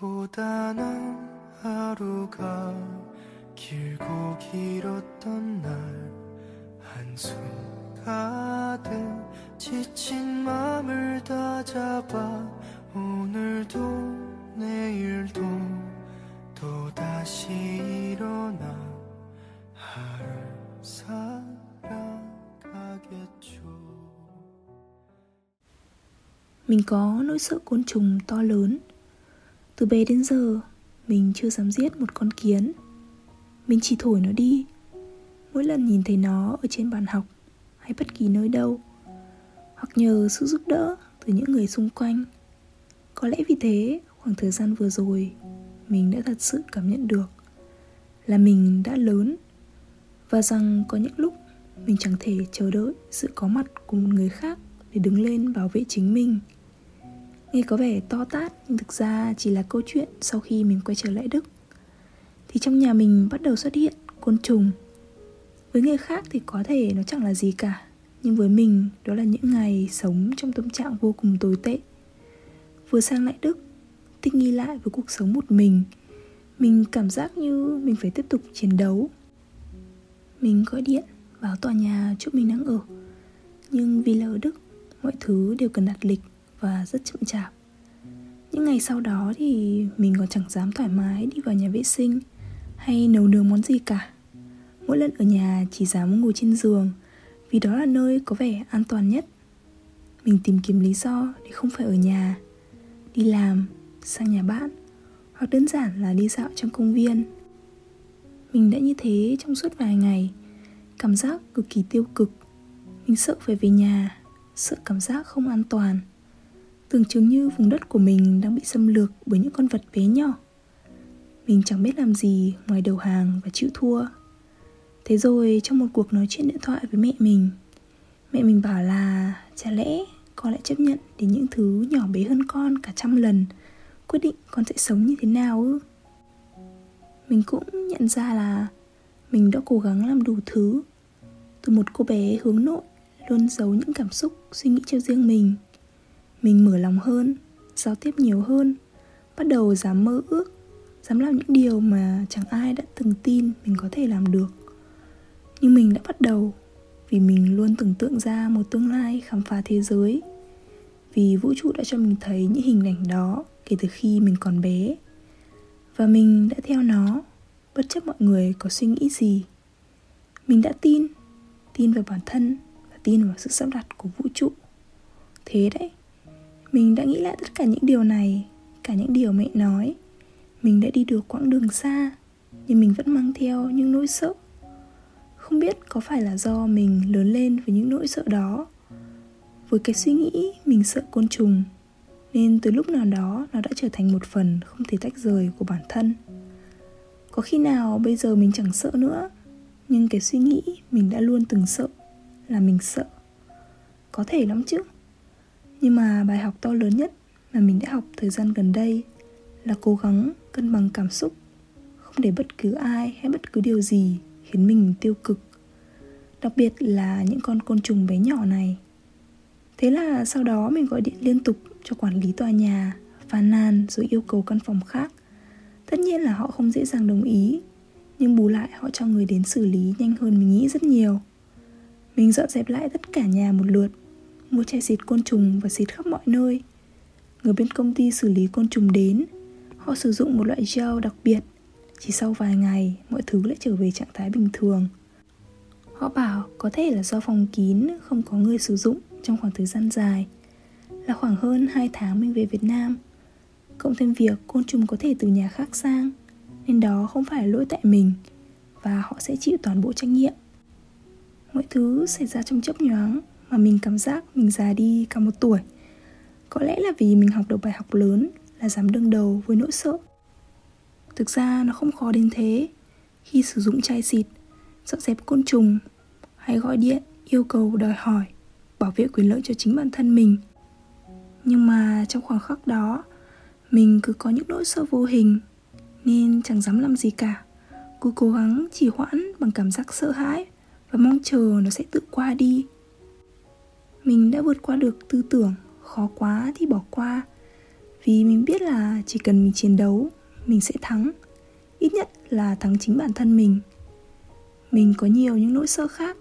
고단한 하루가 길고 길었던 날 한숨 가득 지친 맘을 다잡아 오늘도 내일도 또다시 일어나 하루 살아가겠죠. Mình có nỗi sợ côn trùng to lớn Từ bé đến giờ, Mình chưa dám giết một con kiến. Mình chỉ thổi nó đi. Mỗi lần nhìn thấy nó ở trên bàn học Hay bất kỳ nơi đâu, Hoặc nhờ sự giúp đỡ từ những người xung quanh, Có lẽ vì thế khoảng thời gian vừa rồi, Mình đã thật sự cảm nhận được Là mình đã lớn Và rằng có những lúc Mình chẳng thể chờ đợi sự có mặt của một người khác Để đứng lên bảo vệ chính mình. Nghe có vẻ to tát, nhưng thực ra chỉ là câu chuyện sau khi mình quay trở lại Đức. Thì trong nhà mình bắt đầu xuất hiện côn trùng. Với người khác thì có thể nó chẳng là gì cả, Nhưng với mình, đó là những ngày sống trong tâm trạng vô cùng tồi tệ. Vừa sang lại Đức, Thích nghi lại với cuộc sống một mình Mình cảm giác như mình phải tiếp tục chiến đấu. Mình gọi điện, vào tòa nhà chỗ mình đang ở. Nhưng vì là ở Đức, Mọi thứ đều cần đặt lịch và rất chậm chạp. Những ngày sau đó thì mình còn chẳng dám thoải mái đi vào nhà vệ sinh hay nấu nướng món gì cả. Mỗi lần ở nhà chỉ dám ngồi trên giường vì đó là nơi có vẻ an toàn nhất. Mình tìm kiếm lý do để không phải ở nhà, đi làm, sang nhà bạn hoặc đơn giản là đi dạo trong công viên. Mình đã như thế trong suốt vài ngày. Cảm giác cực kỳ tiêu cực. Mình sợ phải về nhà, sợ cảm giác không an toàn. Tưởng chừng như vùng đất của mình đang bị xâm lược bởi những con vật bé nhỏ. Mình chẳng biết làm gì ngoài đầu hàng và chịu thua. Thế rồi trong một cuộc nói chuyện điện thoại với mẹ mình Mẹ mình bảo là chả lẽ con lại chấp nhận đến những thứ nhỏ bé hơn con cả trăm lần Quyết định con sẽ sống như thế nào ư? Mình cũng nhận ra là mình đã cố gắng làm đủ thứ. Từ một cô bé hướng nội Luôn giấu những cảm xúc, suy nghĩ cho riêng mình mình mở lòng hơn, giao tiếp nhiều hơn, bắt đầu dám mơ ước, dám làm những điều mà chẳng ai đã từng tin mình có thể làm được. Nhưng mình đã bắt đầu, vì mình luôn tưởng tượng ra một tương lai khám phá thế giới, vì vũ trụ đã cho mình thấy những hình ảnh đó kể từ khi mình còn bé. Và mình đã theo nó, bất chấp mọi người có suy nghĩ gì. Mình đã tin tin vào bản thân và tin vào sự sắp đặt của vũ trụ. Thế đấy mình đã nghĩ lại tất cả những điều này, cả những điều mẹ nói. Mình đã đi được quãng đường xa, nhưng mình vẫn mang theo những nỗi sợ. Không biết có phải là do mình lớn lên với những nỗi sợ đó. Với cái suy nghĩ mình sợ côn trùng, nên từ lúc nào đó nó đã trở thành một phần không thể tách rời của bản thân. Có khi nào bây giờ mình chẳng sợ nữa, nhưng cái suy nghĩ mình đã luôn từng sợ là mình sợ. Có thể lắm chứ nhưng mà bài học to lớn nhất mà mình đã học thời gian gần đây là cố gắng cân bằng cảm xúc, không để bất cứ ai hay bất cứ điều gì khiến mình tiêu cực, đặc biệt là những con côn trùng bé nhỏ này. Thế là sau đó mình gọi điện liên tục cho quản lý tòa nhà, phàn nàn rồi yêu cầu căn phòng khác. Tất nhiên là họ không dễ dàng đồng ý, nhưng bù lại họ cho người đến xử lý nhanh hơn mình nghĩ rất nhiều. Mình dọn dẹp lại tất cả nhà một lượt mua chai xịt côn trùng và xịt khắp mọi nơi. Người bên công ty xử lý côn trùng đến, họ sử dụng một loại gel đặc biệt. Chỉ sau vài ngày, mọi thứ lại trở về trạng thái bình thường. Họ bảo có thể là do phòng kín không có người sử dụng trong khoảng thời gian dài. Là khoảng hơn 2 tháng mình về Việt Nam. Cộng thêm việc côn trùng có thể từ nhà khác sang, nên đó không phải lỗi tại mình và họ sẽ chịu toàn bộ trách nhiệm. Mọi thứ xảy ra trong chớp nhoáng mà mình cảm giác mình già đi cả một tuổi. Có lẽ là vì mình học được bài học lớn, là dám đương đầu với nỗi sợ. Thực ra nó không khó đến thế. Khi sử dụng chai xịt, dọn dẹp côn trùng, hay gọi điện, yêu cầu đòi hỏi, bảo vệ quyền lợi cho chính bản thân mình. Nhưng mà trong khoảng khắc đó, mình cứ có những nỗi sợ vô hình, nên chẳng dám làm gì cả. Cứ cố gắng trì hoãn bằng cảm giác sợ hãi và mong chờ nó sẽ tự qua đi mình đã vượt qua được tư tưởng khó quá thì bỏ qua. Vì mình biết là chỉ cần mình chiến đấu, mình sẽ thắng. Ít nhất là thắng chính bản thân mình. Mình có nhiều những nỗi sợ khác,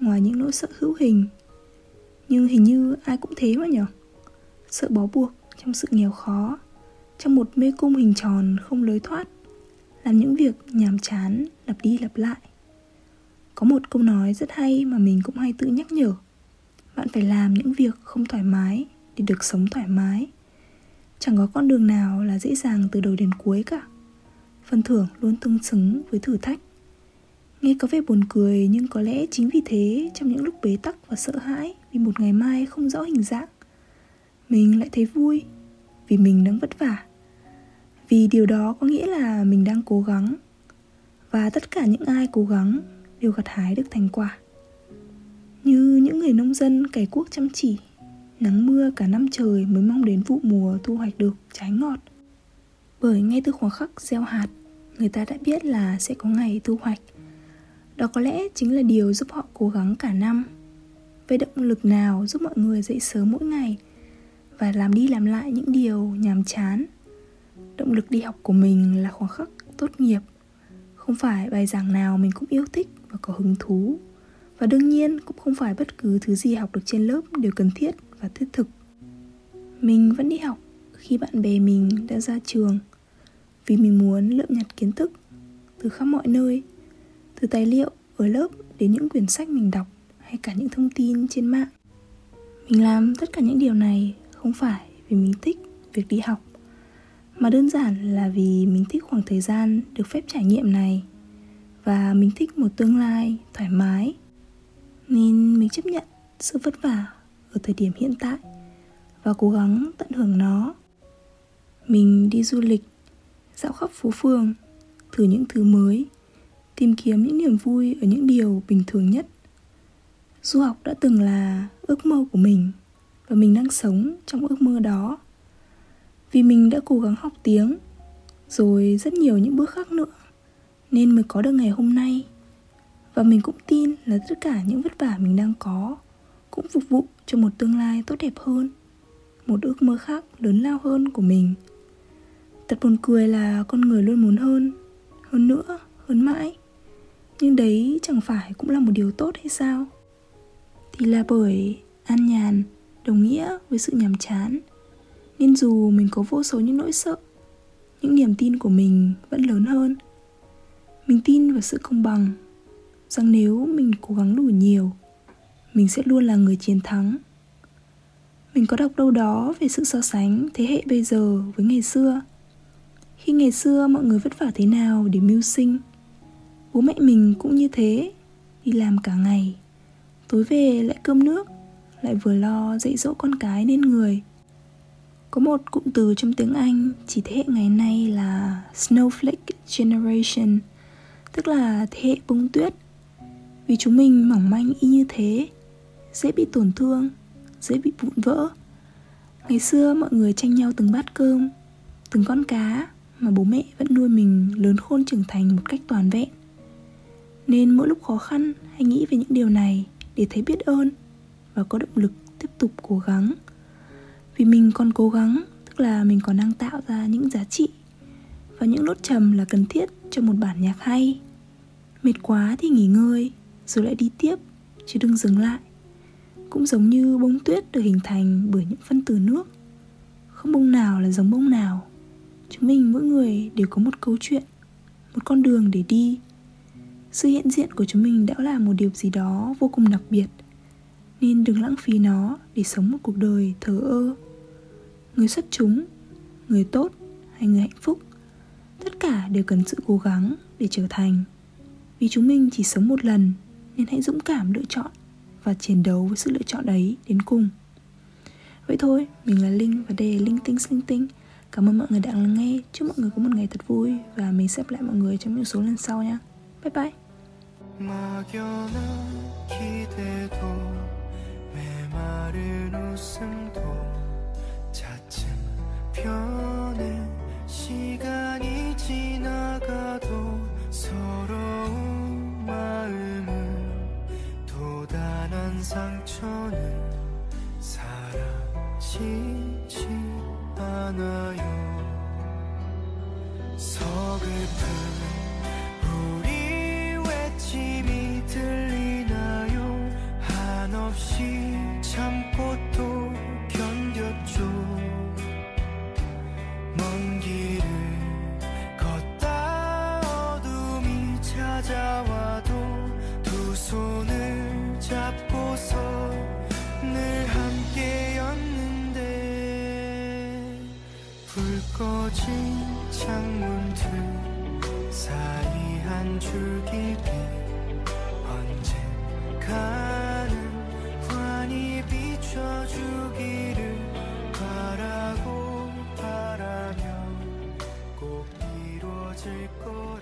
ngoài những nỗi sợ hữu hình. Nhưng hình như ai cũng thế mà nhở? Sợ bó buộc trong sự nghèo khó, trong một mê cung hình tròn không lối thoát, làm những việc nhàm chán, lặp đi lặp lại. Có một câu nói rất hay mà mình cũng hay tự nhắc nhở bạn phải làm những việc không thoải mái để được sống thoải mái. Chẳng có con đường nào là dễ dàng từ đầu đến cuối cả. Phần thưởng luôn tương xứng với thử thách. Nghe có vẻ buồn cười nhưng có lẽ chính vì thế trong những lúc bế tắc và sợ hãi vì một ngày mai không rõ hình dạng, mình lại thấy vui vì mình đang vất vả. Vì điều đó có nghĩa là mình đang cố gắng và tất cả những ai cố gắng đều gặt hái được thành quả như những người nông dân cày cuốc chăm chỉ, nắng mưa cả năm trời mới mong đến vụ mùa thu hoạch được trái ngọt. Bởi ngay từ khoảng khắc gieo hạt, người ta đã biết là sẽ có ngày thu hoạch. Đó có lẽ chính là điều giúp họ cố gắng cả năm. Về động lực nào giúp mọi người dậy sớm mỗi ngày và làm đi làm lại những điều nhàm chán? Động lực đi học của mình là khoảng khắc tốt nghiệp. Không phải bài giảng nào mình cũng yêu thích và có hứng thú và đương nhiên cũng không phải bất cứ thứ gì học được trên lớp đều cần thiết và thiết thực. Mình vẫn đi học khi bạn bè mình đã ra trường, vì mình muốn lượm nhặt kiến thức từ khắp mọi nơi, từ tài liệu ở lớp đến những quyển sách mình đọc hay cả những thông tin trên mạng. Mình làm tất cả những điều này không phải vì mình thích việc đi học, mà đơn giản là vì mình thích khoảng thời gian được phép trải nghiệm này và mình thích một tương lai thoải mái nên mình chấp nhận sự vất vả ở thời điểm hiện tại và cố gắng tận hưởng nó. Mình đi du lịch, dạo khắp phố phường, thử những thứ mới, tìm kiếm những niềm vui ở những điều bình thường nhất. Du học đã từng là ước mơ của mình và mình đang sống trong ước mơ đó. Vì mình đã cố gắng học tiếng, rồi rất nhiều những bước khác nữa, nên mới có được ngày hôm nay và mình cũng tin là tất cả những vất vả mình đang có cũng phục vụ cho một tương lai tốt đẹp hơn, một ước mơ khác lớn lao hơn của mình. Thật buồn cười là con người luôn muốn hơn hơn nữa, hơn mãi. Nhưng đấy chẳng phải cũng là một điều tốt hay sao? Thì là bởi an nhàn, đồng nghĩa với sự nhàm chán. Nên dù mình có vô số những nỗi sợ, những niềm tin của mình vẫn lớn hơn. Mình tin vào sự công bằng rằng nếu mình cố gắng đủ nhiều, mình sẽ luôn là người chiến thắng. Mình có đọc đâu đó về sự so sánh thế hệ bây giờ với ngày xưa. Khi ngày xưa mọi người vất vả thế nào để mưu sinh, bố mẹ mình cũng như thế, đi làm cả ngày, tối về lại cơm nước, lại vừa lo dạy dỗ con cái nên người. Có một cụm từ trong tiếng anh chỉ thế hệ ngày nay là snowflake generation, tức là thế hệ bông tuyết vì chúng mình mỏng manh y như thế, dễ bị tổn thương, dễ bị vụn vỡ. Ngày xưa mọi người tranh nhau từng bát cơm, từng con cá mà bố mẹ vẫn nuôi mình lớn khôn trưởng thành một cách toàn vẹn. Nên mỗi lúc khó khăn, hãy nghĩ về những điều này để thấy biết ơn và có động lực tiếp tục cố gắng. Vì mình còn cố gắng, tức là mình còn đang tạo ra những giá trị và những nốt trầm là cần thiết cho một bản nhạc hay. Mệt quá thì nghỉ ngơi rồi lại đi tiếp, chứ đừng dừng lại. Cũng giống như bông tuyết được hình thành bởi những phân tử nước. Không bông nào là giống bông nào. Chúng mình mỗi người đều có một câu chuyện, một con đường để đi. Sự hiện diện của chúng mình đã là một điều gì đó vô cùng đặc biệt, nên đừng lãng phí nó để sống một cuộc đời thờ ơ. Người xuất chúng, người tốt hay người hạnh phúc, tất cả đều cần sự cố gắng để trở thành. Vì chúng mình chỉ sống một lần nên hãy dũng cảm lựa chọn và chiến đấu với sự lựa chọn ấy đến cùng vậy thôi mình là linh và đây là linh tinh linh tinh cảm ơn mọi người đã lắng nghe chúc mọi người có một ngày thật vui và mình sẽ gặp lại mọi người trong những số lần sau nha bye bye 막연한 기대도 메마른 웃음도 차츰 변해 시간이 지나가도 가난 상처는 사라지지 않아요. 서글픈 젖은 창문 두 사이 한 줄기비 언젠가는 환히 비춰주기를 바라고 바라며 꼭 이루어질 것